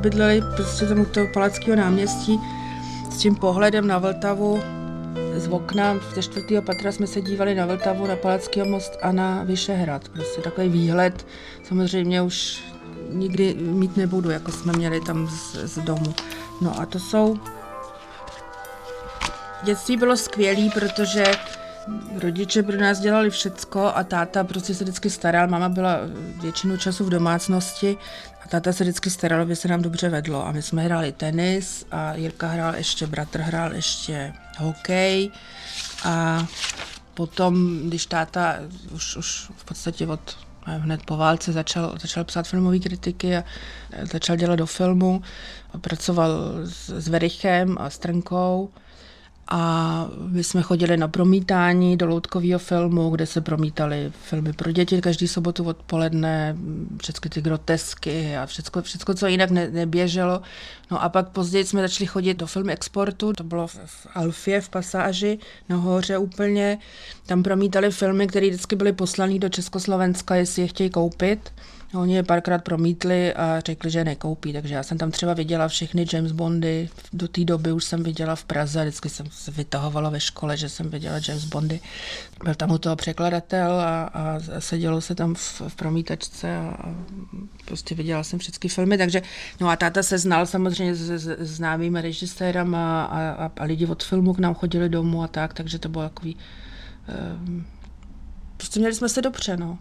Bydleli prostě tomu toho Palackého náměstí s tím pohledem na Vltavu. Z okna ze čtvrtého patra jsme se dívali na Vltavu, na Palacký most a na Vyšehrad. Prostě takový výhled samozřejmě už nikdy mít nebudu, jako jsme měli tam z, z domu. No a to jsou... Dětství bylo skvělé, protože rodiče pro nás dělali všecko a táta prostě se vždycky staral. Máma byla většinu času v domácnosti a táta se vždycky staral, aby se nám dobře vedlo. A my jsme hráli tenis a Jirka hrál ještě, bratr hrál ještě hokej a potom, když táta už, už v podstatě od hned po válce začal, začal psát filmové kritiky a začal dělat do filmu. Pracoval s, s Verichem a s Trnkou a my jsme chodili na promítání do loutkového filmu, kde se promítali filmy pro děti každý sobotu odpoledne, všechny ty grotesky a všechno, všechno co jinak ne, neběželo. No a pak později jsme začali chodit do filmu exportu, to bylo v, v Alfě, v pasáži, nahoře úplně. Tam promítali filmy, které vždycky byly poslané do Československa, jestli je chtějí koupit. Oni je párkrát promítli a řekli, že nekoupí, takže já jsem tam třeba viděla všechny James Bondy. Do té doby už jsem viděla v Praze, vždycky jsem se vytahovala ve škole, že jsem viděla James Bondy. Byl tam u toho překladatel a, a sedělo se tam v, v promítačce a, a prostě viděla jsem všechny filmy, takže no a táta se znal samozřejmě s, s známými režisérama a, a, a lidi od filmu k nám chodili domů a tak, takže to bylo takový um, prostě měli jsme se dobře, no.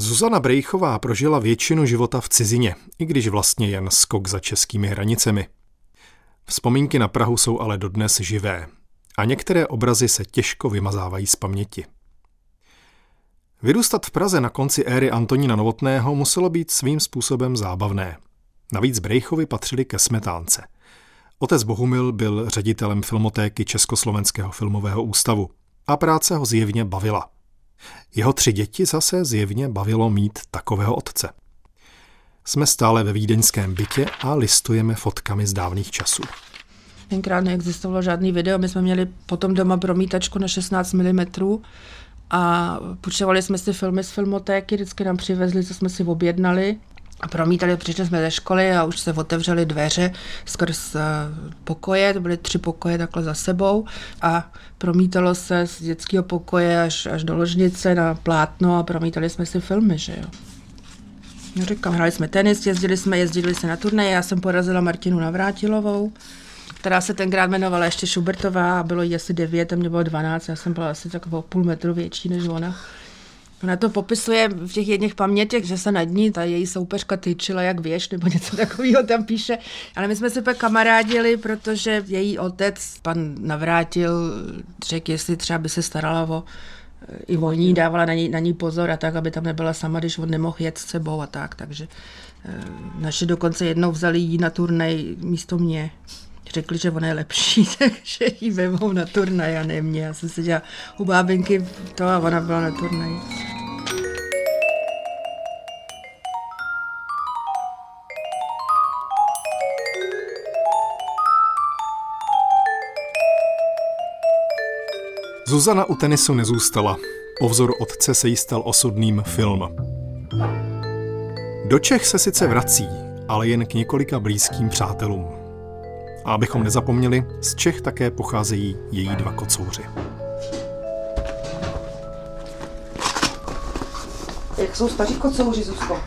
Zuzana Brejchová prožila většinu života v cizině, i když vlastně jen skok za českými hranicemi. Vzpomínky na Prahu jsou ale dodnes živé a některé obrazy se těžko vymazávají z paměti. Vyrůstat v Praze na konci éry Antonína Novotného muselo být svým způsobem zábavné. Navíc Brejchovi patřili ke smetánce. Otec Bohumil byl ředitelem filmotéky Československého filmového ústavu a práce ho zjevně bavila – jeho tři děti zase zjevně bavilo mít takového otce. Jsme stále ve vídeňském bytě a listujeme fotkami z dávných časů. Tenkrát neexistovalo žádný video, my jsme měli potom doma promítačku na 16 mm a půjčovali jsme si filmy z filmotéky, vždycky nám přivezli, co jsme si objednali promítali, přišli jsme ze školy a už se otevřely dveře skrz eh, pokoje, to byly tři pokoje takhle za sebou a promítalo se z dětského pokoje až, až do ložnice na plátno a promítali jsme si filmy, že jo. No, říkám, hráli jsme tenis, jezdili jsme, jezdili se na turnaje, já jsem porazila Martinu Navrátilovou, která se tenkrát jmenovala ještě Šubertová a bylo jí asi devět, a mě bylo 12, já jsem byla asi takovou půl metru větší než ona. Ona to popisuje v těch jedných pamětech, že se nad ní ta její soupeřka tyčila jak věž, nebo něco takového tam píše. Ale my jsme se pak kamarádili, protože její otec, pan Navrátil, řekl, jestli třeba by se starala o i o ní, dávala na ní, na ní pozor a tak, aby tam nebyla sama, když on nemohl jet s sebou a tak. Takže eh, naše dokonce jednou vzali jí na turnej místo mě řekli, že ona je lepší, takže ji vemou na turnaj a ne mě. Já jsem seděla u bábinky to a ona byla na turnaj. Zuzana u tenisu nezůstala. Po vzoru otce se jí stal osudným film. Do Čech se sice vrací, ale jen k několika blízkým přátelům. A abychom nezapomněli, z Čech také pocházejí její dva kocouři. Jak jsou staří kocouři, Zuzko?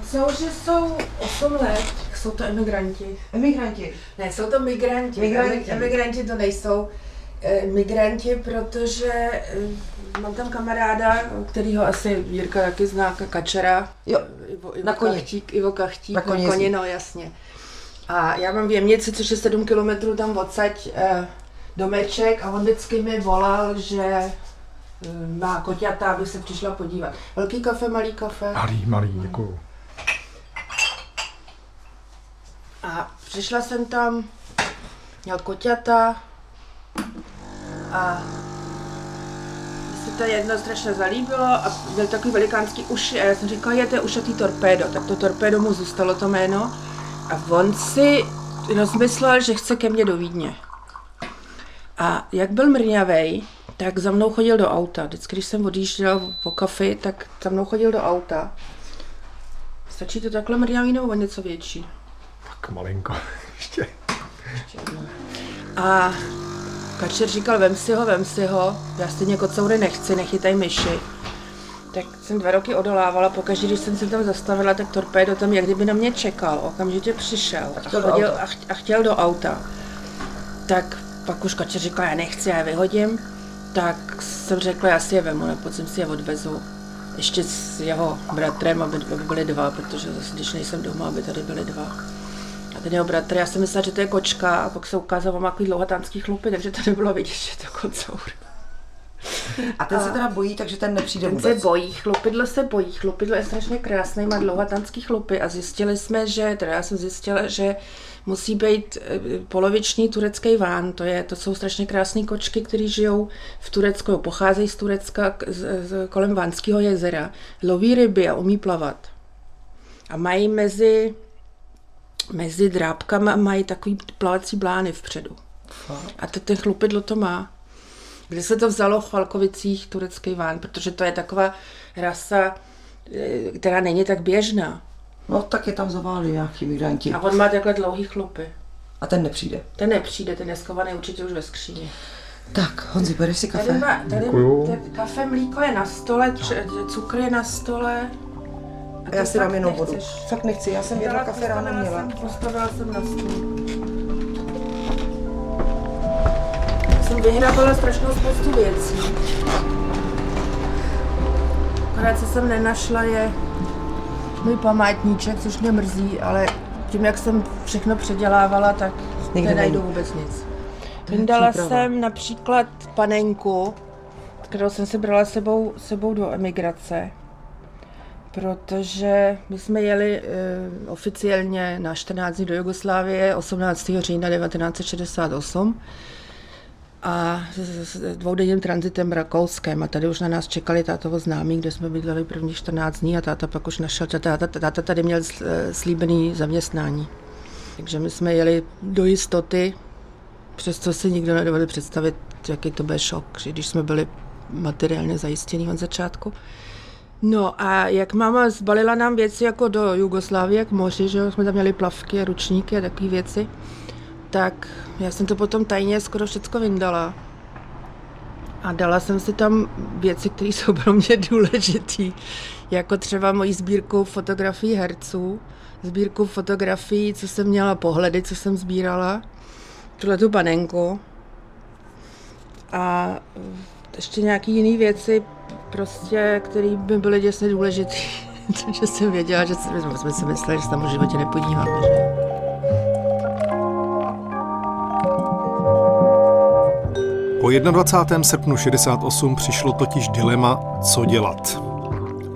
Kocouři jsou 8 let. Jsou to emigranti. Emigranti? Ne, jsou to migranti. Migranti, emigranti to nejsou eh, migranti, protože eh, mám tam kamaráda, kterýho asi Jirka taky zná, Kačera. Jo, Ivo, Ivo na koni. Kachtík, Ivo Kachtík, Na na koni koni, jezdí. no jasně. A já mám v Jemnici, což je 7 kilometrů tam odsaď, eh, domeček a on vždycky mi volal, že eh, má koťata, abych se přišla podívat. Velký kafe, malý kafe. Malý, malý, děkuju. A přišla jsem tam, měl koťata a se to jedno strašně zalíbilo a měl takový velikánský uši a já jsem říkala, je to je ušatý torpédo, tak to torpédo mu zůstalo to jméno a on si rozmyslel, že chce ke mně do Vídně. A jak byl mrňavej, tak za mnou chodil do auta. Vždycky, když jsem odjížděl po kafi, tak za mnou chodil do auta. Stačí to takhle mrňavý nebo o něco větší? Tak malinko. Ještě. A kačer říkal, vem si ho, vem si ho, já stejně kocoury nechci, nechytaj myši. Tak jsem dva roky odolávala, pokaždé, když jsem se tam zastavila, tak torpédo tam jak kdyby na mě čekal, okamžitě přišel a, chtěl do chodil, auta. a, ch- a chtěl do auta. Tak pak už kačer říkal, já nechci, já je vyhodím. Tak jsem řekla, já si je vemu, na podzim si je odvezu. Ještě s jeho bratrem, aby, aby byly dva, protože zase, když nejsem doma, aby tady byly dva. A ten jeho bratr, já jsem myslela, že to je kočka, a pak se ukázalo, má takový dlouhatánský chlupy, takže to nebylo vidět, že je to kocour. A ten se teda bojí, takže ten nepřijde Ten se vůbec. bojí, chlupidlo se bojí, chlupidlo je strašně krásný, má dlouhatánský chlupy a zjistili jsme, že, teda já jsem zjistila, že musí být eh, poloviční turecký ván, to, je, to jsou strašně krásné kočky, které žijou v Turecku, pocházejí z Turecka k- z, z, kolem Vánského jezera, loví ryby a umí plavat. A mají mezi, mezi drápkama mají takový plavací blány vpředu. A to, ten chlupidlo to má. Kde se to vzalo v Chalkovicích, turecký ván, protože to je taková rasa, eh, která není tak běžná. No tak je tam zaválí nějaký migranti. A on má takhle dlouhý chlupy. A ten nepřijde. Ten nepřijde, ten je schovaný určitě už ve skříni. Tak, Honzi, bereš si Tady, kafe? má, tady Děkuju. tady kafe, mlíko je na stole, č- cukr je na stole. A Já si dám jenom vodu. Fakt nechci, já jsem jedno Dala- kafe ráno měla. Jsem, postavila jsem na stůl. Jsem vyhrábala strašnou spoustu věcí. Akorát, co jsem nenašla, je můj památníček, což mě mrzí, ale tím, jak jsem všechno předělávala, tak Nikde nenajdu není. vůbec nic. Vyndala jsem například panenku, kterou jsem si brala sebou, sebou do emigrace, protože my jsme jeli e, oficiálně na 14 dní do Jugoslávie 18. října 1968 a s, dvoudenním tranzitem Rakouskem a tady už na nás čekali tátovo známí, kde jsme bydleli první 14 dní a táta pak už našel, táta, táta tady měl eh, slíbený zaměstnání. Takže my jsme jeli do jistoty, přesto si nikdo nedovedl představit, jaký to byl šok, že když jsme byli materiálně zajistění od začátku. No a jak máma zbalila nám věci jako do Jugoslávie, k moři, že jsme tam měli plavky a ručníky a takové věci, tak já jsem to potom tajně skoro všecko vyndala. A dala jsem si tam věci, které jsou pro mě důležité, jako třeba moji sbírku fotografií herců, sbírku fotografií, co jsem měla pohledy, co jsem sbírala, tuhle tu panenku a ještě nějaký jiné věci, prostě, které by byly děsně důležité. Takže jsem věděla, že jsme, jsme si mysleli, že se tam v životě nepodíváme. Že? Po 21. srpnu 68 přišlo totiž dilema, co dělat.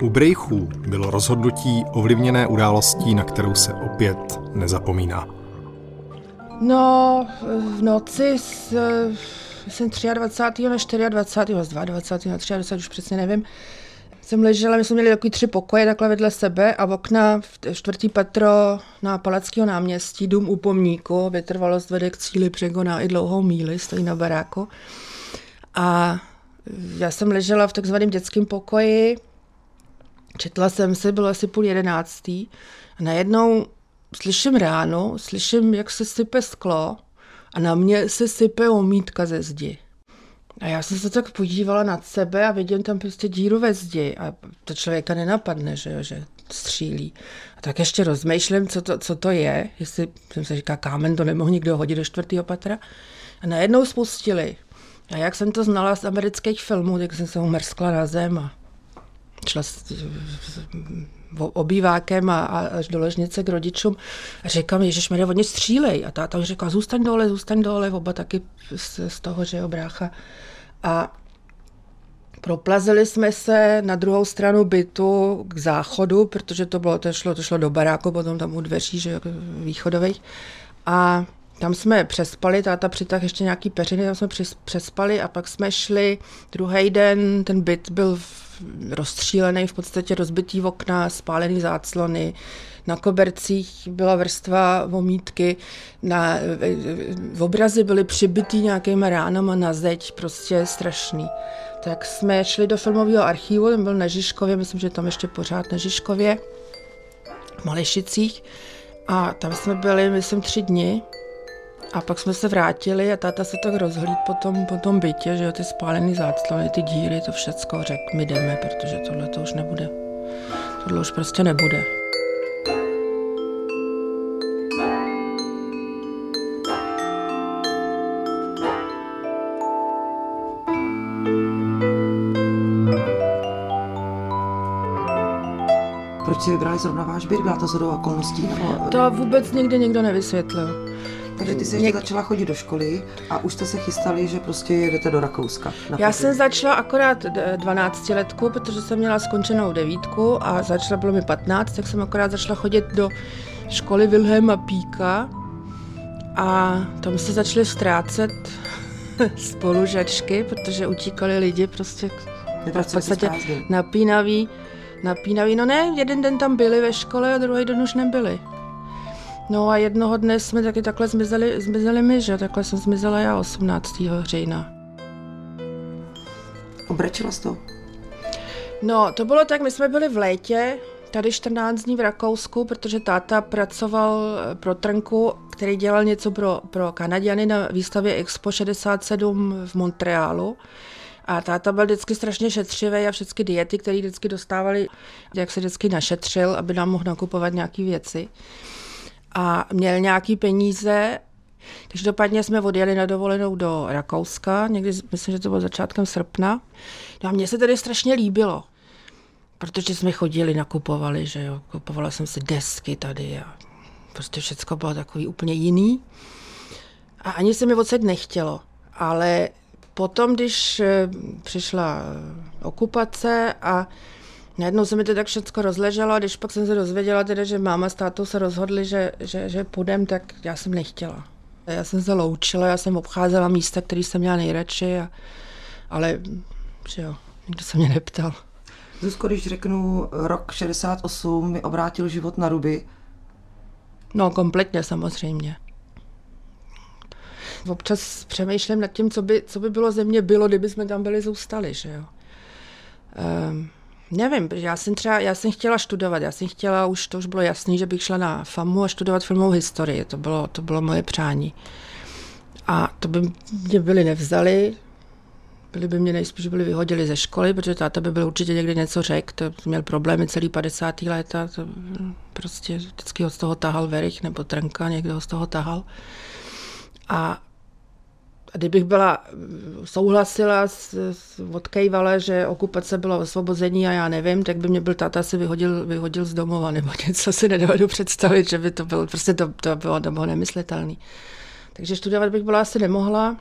U Brejchů bylo rozhodnutí ovlivněné událostí, na kterou se opět nezapomíná. No, v noci s, jsem 23. na 24. z 22. na 23. už přesně nevím, jsem ležela, my jsme měli takový tři pokoje takhle vedle sebe a okna v čtvrtý patro na Palackého náměstí, dům u pomníku, vytrvalost vede k cíli překoná i dlouhou míli, stojí na baráku. A já jsem ležela v takzvaném dětském pokoji, četla jsem si, bylo asi půl jedenáctý a najednou slyším ráno, slyším, jak se sype sklo a na mě se sype omítka ze zdi. A já jsem se tak podívala nad sebe a vidím tam prostě díru ve zdi a to člověka nenapadne, že jo, že střílí. A tak ještě rozmýšlím, co to, co to je, jestli jsem se říká, kámen to nemohl nikdo hodit do čtvrtého patra. A najednou spustili. A jak jsem to znala z amerických filmů, tak jsem se umrskla na zem a šla s, obývákem a, a až do ložnice k rodičům a říkám, Ježíš, mě oni střílej. A táta už říkal, zůstaň dole, zůstaň dole, oba taky z, z toho, že jo, brácha. A proplazili jsme se na druhou stranu bytu k záchodu, protože to bylo, to šlo, to šlo do baráku, potom tam u dveří, že jo, východových. A tam jsme přespali, táta přitah ještě nějaký peřiny, tam jsme přes, přespali a pak jsme šli druhý den, ten byt byl rozstřílený, v podstatě rozbitý okna, spálený záclony, na kobercích byla vrstva vomítky, na, v obrazy byly přibitý nějakýma ránama na zeď, prostě strašný. Tak jsme šli do filmového archivu, ten byl na Žižkově, myslím, že tam ještě pořád na Žižkově, v Malešicích. A tam jsme byli, myslím, tři dny. A pak jsme se vrátili a táta se tak rozhlíd po tom, po tom bytě, že jo, ty spálený záclony, ty díry, to všecko řekl, my jdeme, protože tohle to už nebude. Tohle už prostě nebude. Proč si vybrali zrovna váš byt? Byla to zhodou okolností? Nebo... To vůbec nikdy nikdo nevysvětlil. Takže ty jsi Něk... začala chodit do školy a už jste se chystali, že prostě jedete do Rakouska. Já jsem začala akorát 12 letku, protože jsem měla skončenou devítku a začala, bylo mi 15, tak jsem akorát začala chodit do školy Wilhelma Píka a tam se začaly ztrácet spolužačky, protože utíkali lidi prostě v podstatě napínaví. Napínaví, no ne, jeden den tam byli ve škole a druhý den už nebyli. No a jednoho dne jsme taky takhle zmizeli, zmizeli my, že takhle jsem zmizela já 18. října. Obrečila jsi to? No, to bylo tak, my jsme byli v létě, tady 14 dní v Rakousku, protože táta pracoval eh, pro Trnku, který dělal něco pro, pro Kanaděny na výstavě Expo 67 v Montrealu. A táta byl vždycky strašně šetřivý a všechny diety, které vždycky dostávali, jak se vždycky našetřil, aby nám mohl nakupovat nějaké věci a měl nějaký peníze, takže dopadně jsme odjeli na dovolenou do Rakouska, někdy, myslím, že to bylo začátkem srpna. No a mně se tedy strašně líbilo, protože jsme chodili, nakupovali, že jo, kupovala jsem si desky tady a prostě všechno bylo takový úplně jiný. A ani se mi odsaď nechtělo, ale potom, když eh, přišla okupace a Najednou se mi to tak všechno rozleželo a když pak jsem se dozvěděla, teda, že máma s tátou se rozhodli, že, že, že půjdem, tak já jsem nechtěla. Já jsem se loučila, já jsem obcházela místa, které jsem měla nejradši, a, ale že jo, nikdo se mě neptal. Zuzko, když řeknu rok 68 mi obrátil život na ruby. No, kompletně samozřejmě. Občas přemýšlím nad tím, co by, co by bylo ze mě bylo, kdyby jsme tam byli zůstali, že jo. Um, Nevím, já jsem třeba, já jsem chtěla studovat, já jsem chtěla, už to už bylo jasný, že bych šla na FAMu a studovat filmovou historii, to bylo, to bylo moje přání. A to by mě byli nevzali, byli by mě nejspíš byli vyhodili ze školy, protože táta by byl určitě někdy něco řekl, to měl problémy celý 50. léta, to prostě vždycky ho z toho tahal Verich nebo Trnka, někdo ho z toho tahal. A kdybych byla, souhlasila, s, s, odkejvala, že okupace byla osvobození a já nevím, tak by mě byl táta si vyhodil, vyhodil z domova, nebo něco si nedovedu představit, že by to bylo, prostě to, to bylo, bylo nemyslitelné. Takže studovat bych byla asi nemohla.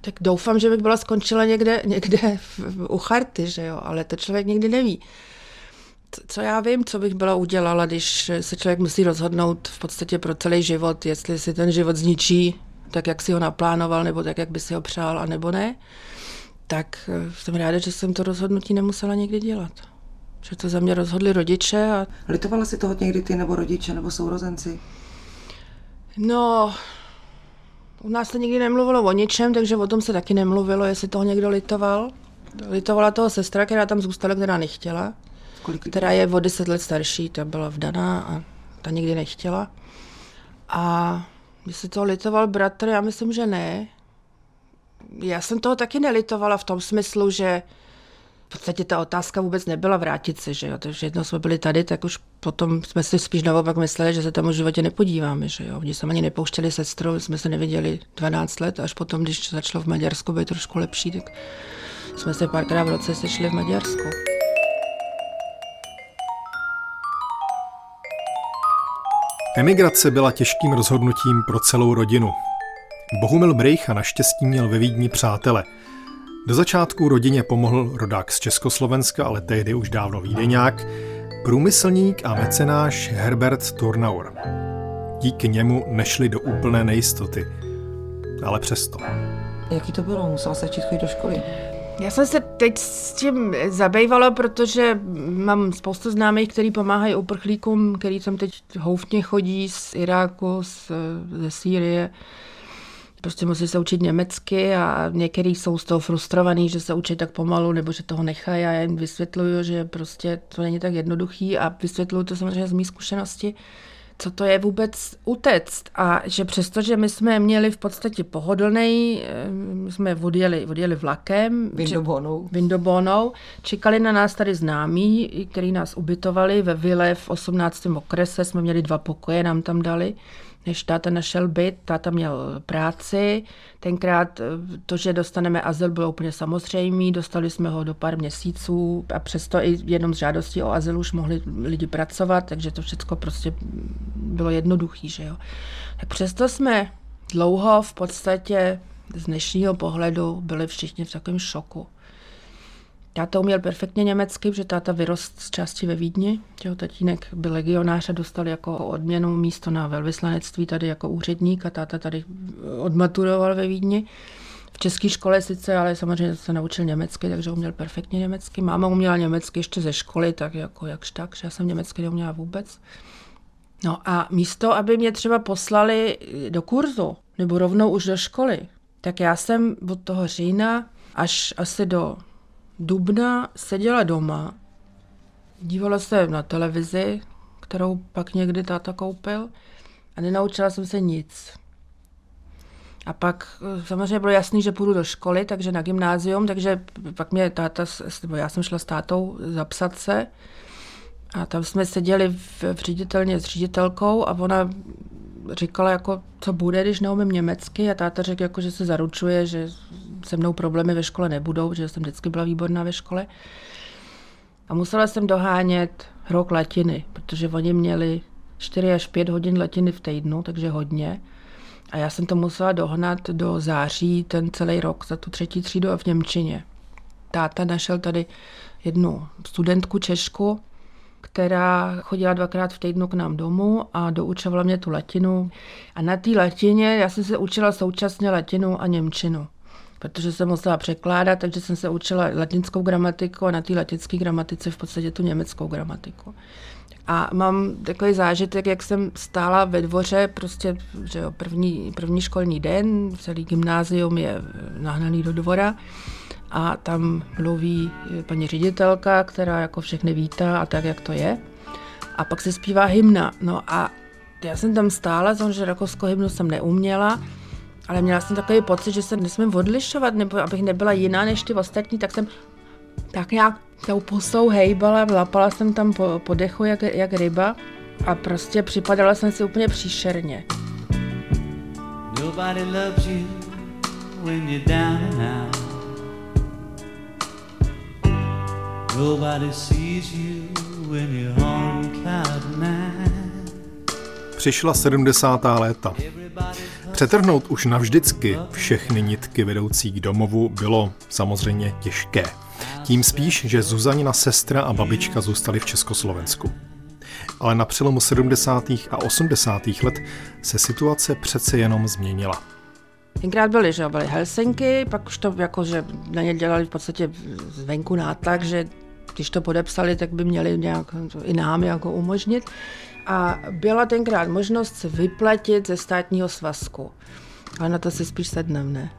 Tak doufám, že bych byla skončila někde, někde v, u charty, že jo, ale to člověk nikdy neví co já vím, co bych byla udělala, když se člověk musí rozhodnout v podstatě pro celý život, jestli si ten život zničí tak, jak si ho naplánoval, nebo tak, jak by si ho přál, a nebo ne, tak eh, jsem ráda, že jsem to rozhodnutí nemusela nikdy dělat. Že to za mě rozhodli rodiče. A... Litovala si toho někdy ty, nebo rodiče, nebo sourozenci? No, u nás se nikdy nemluvilo o ničem, takže o tom se taky nemluvilo, jestli toho někdo litoval. Litovala toho sestra, která tam zůstala, která nechtěla. Kolik která je o deset let starší, ta byla vdaná a ta nikdy nechtěla. A jestli to litoval bratr, já myslím, že ne. Já jsem toho taky nelitovala v tom smyslu, že v podstatě ta otázka vůbec nebyla vrátit se, že jo. Takže jednou jsme byli tady, tak už potom jsme si spíš naopak mysleli, že se tam v životě nepodíváme, že jo. Oni se ani nepouštěli sestru, jsme se neviděli 12 let, až potom, když začalo v Maďarsku být trošku lepší, tak jsme se párkrát v roce sešli v Maďarsku. Emigrace byla těžkým rozhodnutím pro celou rodinu. Bohumil Brejcha naštěstí měl ve Vídni přátele. Do začátku rodině pomohl rodák z Československa, ale tehdy už dávno vídeňák, průmyslník a mecenáš Herbert Turnaur. Díky němu nešli do úplné nejistoty. Ale přesto. Jaký to bylo? Musela se začít chodit do školy? Já jsem se teď s tím zabývala, protože mám spoustu známých, kteří pomáhají uprchlíkům, který tam teď houfně chodí z Iráku, z, ze Sýrie. Prostě musí se učit německy a některý jsou z toho frustrovaný, že se učí tak pomalu nebo že toho nechají já jim vysvětluju, že prostě to není tak jednoduchý a vysvětluju to samozřejmě z mý zkušenosti co to je vůbec utect a že přesto, že my jsme měli v podstatě pohodlný, eh, my jsme odjeli, odjeli vlakem. Vindobonou. Vindobonou. Čekali na nás tady známí, který nás ubytovali ve vile v 18. okrese, jsme měli dva pokoje, nám tam dali než táta našel byt, táta měl práci. Tenkrát eh, to, že dostaneme azyl, bylo úplně samozřejmé. Dostali jsme ho do pár měsíců a přesto i jenom z žádostí o azyl už mohli lidi pracovat, takže to všechno prostě bylo jednoduché. Že jo? Tak přesto jsme dlouho v podstatě z dnešního pohledu byli všichni v takovém šoku. Táta uměl perfektně německy, protože táta vyrost z části ve Vídni. Jeho tatínek byl legionář a dostal jako odměnu místo na velvyslanectví tady jako úředník a táta tady odmaturoval ve Vídni. V české škole sice, ale samozřejmě se naučil německy, takže uměl perfektně německy. Máma uměla německy ještě ze školy, tak jako jakž tak, že já jsem německy neuměla vůbec. No a místo, aby mě třeba poslali do kurzu, nebo rovnou už do školy, tak já jsem od toho října až asi do dubna seděla doma, dívala se na televizi, kterou pak někdy táta koupil a nenaučila jsem se nic. A pak eh, samozřejmě bylo jasný, že půjdu do školy, takže na gymnázium, takže pak mě táta, nebo já jsem šla s tátou zapsat se a tam jsme seděli v, v ředitelně s ředitelkou a ona říkala, jako, co bude, když neumím německy a táta řekl, jako, že se zaručuje, že se mnou problémy ve škole nebudou, že jsem vždycky byla výborná ve škole. A musela jsem dohánět rok latiny, protože oni měli 4 až 5 hodin latiny v týdnu, takže hodně. A já jsem to musela dohnat do září ten celý rok za tu třetí třídu a v Němčině. Táta našel tady jednu studentku Češku, která chodila dvakrát v týdnu k nám domů a doučovala mě tu latinu. A na té latině já jsem se učila současně latinu a němčinu protože jsem musela překládat, takže jsem se učila latinskou gramatiku a na té latinské gramatice v podstatě tu německou gramatiku. A mám takový zážitek, jak jsem stála ve dvoře, prostě že jo, první, první školní den, celý gymnázium je nahnaný do dvora a tam mluví paní ředitelka, která jako všechny vítá a tak, jak to je. A pak se zpívá hymna. No a já jsem tam stála, že rakouskou hymnu jsem neuměla, ale měla jsem takový pocit, že se nesmím odlišovat, nebo abych nebyla jiná než ty ostatní, tak jsem tak nějak tou pusou hejbala, vlapala jsem tam po, po dechu jak, jak ryba a prostě připadala jsem si úplně příšerně. Nobody loves you when you're down and out. Přišla 70. léta. Přetrhnout už navždycky všechny nitky vedoucí k domovu bylo samozřejmě těžké. Tím spíš, že Zuzanina sestra a babička zůstaly v Československu. Ale na přelomu 70. a 80. let se situace přece jenom změnila. Tenkrát byly, že byly Helsinky, pak už to jako, že na ně dělali v podstatě zvenku nátlak, že když to podepsali, tak by měli nějak i nám jako umožnit a byla tenkrát možnost se vyplatit ze státního svazku. Ale na to si spíš sednem, ne?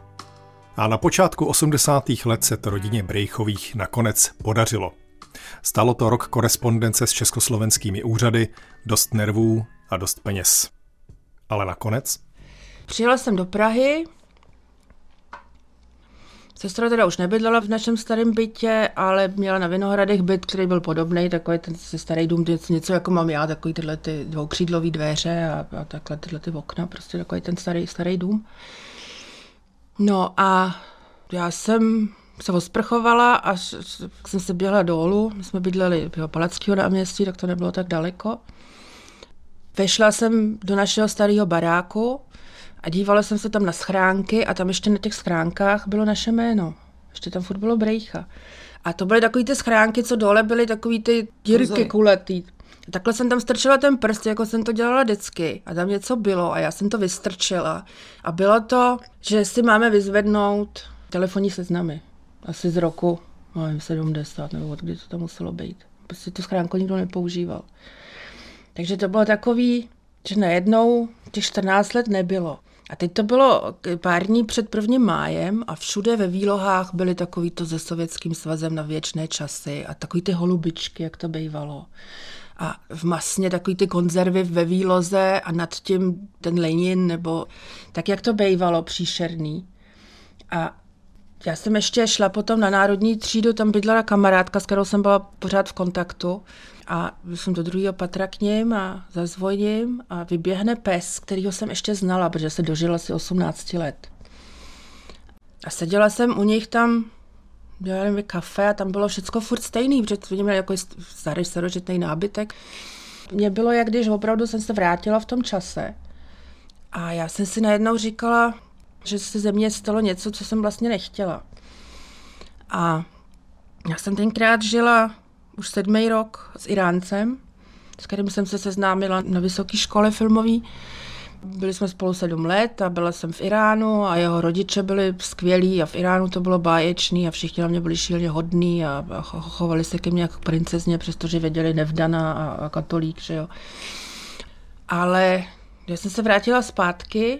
A na počátku 80. let se to rodině Brejchových nakonec podařilo. Stalo to rok korespondence s československými úřady, dost nervů a dost peněz. Ale nakonec? Přijela jsem do Prahy, Sestra teda už nebydlela v našem starém bytě, ale měla na Vinohradech byt, který byl podobný, takový ten starý dům, něco jako mám já, takový tyhle ty dvoukřídlové dveře a, a takhle tyhle ty okna, prostě takový ten starý, starý dům. No a já jsem se osprchovala a jsem se běhla dolů. My jsme bydleli v Palackého náměstí, tak to nebylo tak daleko. Vešla jsem do našeho starého baráku, a dívala jsem se tam na schránky a tam ještě na těch schránkách bylo naše jméno. Ještě tam furt bylo Brejcha. A to byly takový ty schránky, co dole byly takový ty dírky kuletý. A takhle jsem tam strčila ten prst, jako jsem to dělala vždycky. A tam něco bylo a já jsem to vystrčila. A bylo to, že si máme vyzvednout telefonní seznamy. Asi z roku, nevím, 70, nebo od kdy to tam muselo být. Prostě tu schránku nikdo nepoužíval. Takže to bylo takový, že najednou těch 14 let nebylo. A teď to bylo pár dní před prvním májem a všude ve výlohách byly takový to se sovětským svazem na věčné časy a takový ty holubičky, jak to bývalo. A v masně takový ty konzervy ve výloze a nad tím ten Lenin, nebo tak, jak to bývalo, příšerný. A já jsem ještě šla potom na národní třídu, tam bydlela kamarádka, s kterou jsem byla pořád v kontaktu. A jsem do druhého patra k ním a zazvoním a vyběhne pes, kterýho jsem ještě znala, protože se dožila asi 18 let. A seděla jsem u nich tam, dělali mi kafe a tam bylo všechno furt stejný, protože oni měli jako starý starožitný nábytek. Mně bylo, jak když opravdu jsem se vrátila v tom čase. A já jsem si najednou říkala, že se ze mě stalo něco, co jsem vlastně nechtěla. A já jsem tenkrát žila už sedmý rok s Iráncem, s kterým jsem se seznámila na vysoké škole filmové. Byli jsme spolu sedm let a byla jsem v Iránu a jeho rodiče byli skvělí a v Iránu to bylo báječný a všichni na mě byli šíleně hodní a, chovali se ke mně jako princezně, přestože věděli nevdana a, a katolík, že jo. Ale když jsem se vrátila zpátky,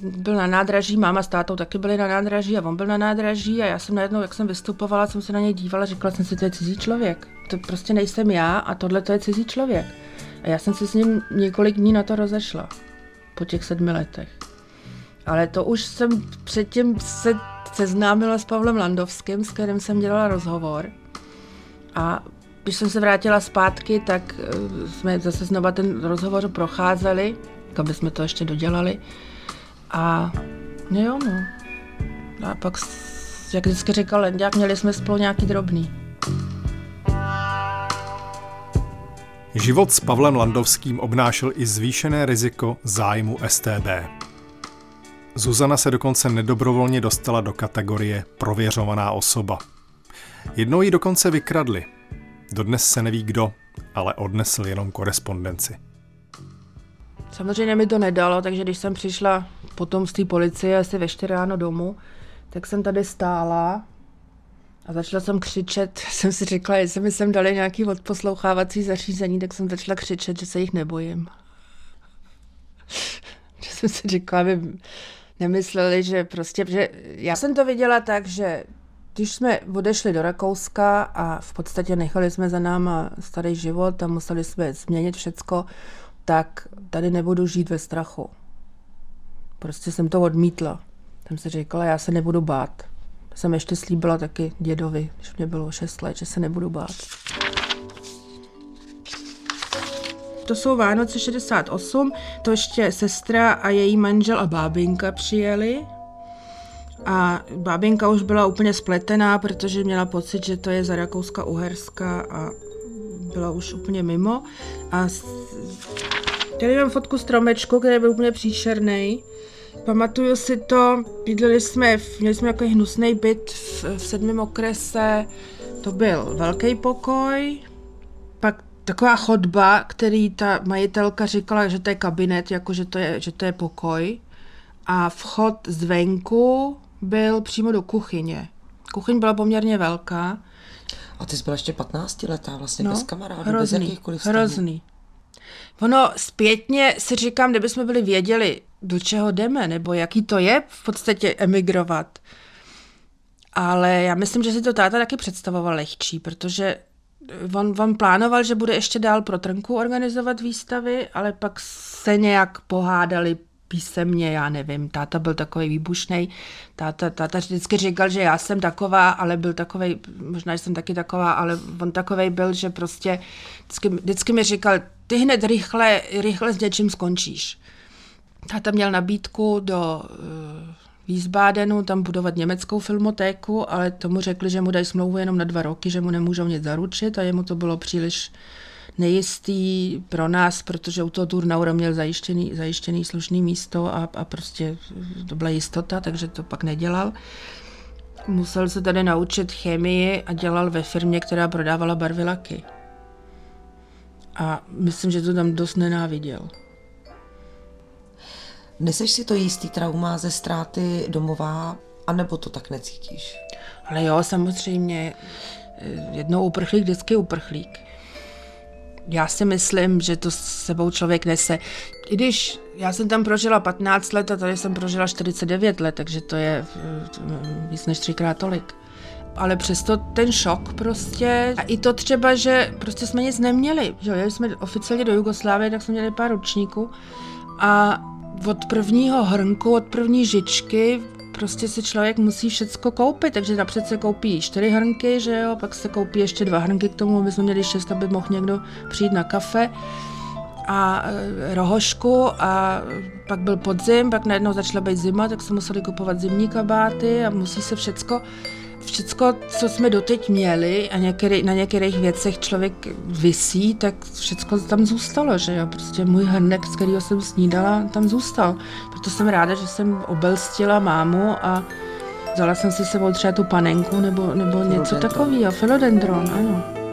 byl na nádraží, máma s tátou taky byli na nádraží a on byl na nádraží a já jsem najednou, jak jsem vystupovala, jsem se na něj dívala, říkala jsem si, to je cizí člověk. To prostě nejsem já a tohle to je cizí člověk. A já jsem se s ním několik dní na to rozešla. Po těch sedmi letech. Ale to už jsem předtím se seznámila s Pavlem Landovským, s kterým jsem dělala rozhovor. A když jsem se vrátila zpátky, tak eh, jsme zase znova ten rozhovor procházeli, aby jsme to ještě dodělali. A no jo, no. A pak, jak vždycky říkal Lendák, měli jsme spolu nějaký drobný. Život s Pavlem Landovským obnášel i zvýšené riziko zájmu STB. Zuzana se dokonce nedobrovolně dostala do kategorie prověřovaná osoba. Jednou ji dokonce vykradli. Dodnes se neví kdo, ale odnesl jenom korespondenci. Samozřejmě mi to nedalo, takže když jsem přišla potom z té policie asi ve 4 ráno domů, tak jsem tady stála a začala jsem křičet. Jsem si řekla, jestli mi sem dali nějaký odposlouchávací zařízení, tak jsem začala křičet, že se jich nebojím. že jsem si řekla, aby nemysleli, že prostě, že já jsem to viděla tak, že když jsme odešli do Rakouska a v podstatě nechali jsme za náma starý život a museli jsme změnit všecko, tak tady nebudu žít ve strachu. Prostě jsem to odmítla. Tam se říkala, já se nebudu bát. Jsem ještě slíbila taky dědovi, když mě bylo 6 let, že se nebudu bát. To jsou Vánoce 68, to ještě sestra a její manžel a bábinka přijeli. A bábinka už byla úplně spletená, protože měla pocit, že to je za Rakouska Uherska a byla už úplně mimo. A Tady mám fotku stromečku, který byl úplně příšerný. Pamatuju si to, bydleli jsme, měli jsme takový hnusný byt v, v sedmém okrese, to byl velký pokoj, pak taková chodba, který ta majitelka říkala, že to je kabinet, jako že to je, že to je pokoj. A vchod zvenku byl přímo do kuchyně. Kuchyň byla poměrně velká. A ty jsi byla ještě 15 letá, vlastně no, bez kamarádů, hrozný, bez jakýchkoliv Hrozný. Ono zpětně si říkám, kdybychom byli věděli, do čeho jdeme, nebo jaký to je v podstatě emigrovat. Ale já myslím, že si to táta taky představoval lehčí, protože on, on plánoval, že bude ještě dál pro Trnku organizovat výstavy, ale pak se nějak pohádali písemně, já nevím, táta byl takový výbušný. Táta, táta vždycky říkal, že já jsem taková, ale byl takový, možná jsem taky taková, ale on takový byl, že prostě vždycky, vždycky mi říkal, ty hned rychle, rychle s něčím skončíš. Táta měl nabídku do uh, Wiesbadenu tam budovat německou filmotéku, ale tomu řekli, že mu dají smlouvu jenom na dva roky, že mu nemůžou nic zaručit a jemu to bylo příliš nejistý pro nás, protože u toho Turnaura měl zajištěný, zajištěný slušný místo a, a prostě to byla jistota, takže to pak nedělal. Musel se tady naučit chemii a dělal ve firmě, která prodávala barvilaky. A myslím, že to tam dost nenáviděl. Neseš si to jistý trauma ze ztráty domova, anebo to tak necítíš? Ale jo, samozřejmě. Jednou uprchlík, vždycky uprchlík. já si myslím, že to s sebou člověk nese. I když já jsem tam prožila 15 let a tady jsem prožila 49 let, takže to je eh, víc než třikrát tolik. Ale přesto ten šok prostě, a i to třeba, že prostě jsme nic neměli, že jo, jsme oficiálně do Jugoslávie, tak jsme měli pár ročníků. A od prvního hrnku, od první žičky prostě si člověk musí všecko koupit, takže napřed se koupí čtyři hrnky, že jo, pak se koupí ještě dva hrnky k tomu, aby jsme měli šest, aby mohl někdo přijít na kafe a e, rohošku. A pak byl podzim, pak najednou začala být zima, tak se museli kupovat zimní kabáty a musí se všecko všecko, co jsme doteď měli a některý, na některých věcech člověk vysí, tak všecko tam zůstalo, že jo. Prostě můj hrnek, z kterého jsem snídala, tam zůstal. Proto jsem ráda, že jsem obelstila mámu a vzala jsem si sebou třeba tu panenku nebo, nebo něco takového, filodendron, ano.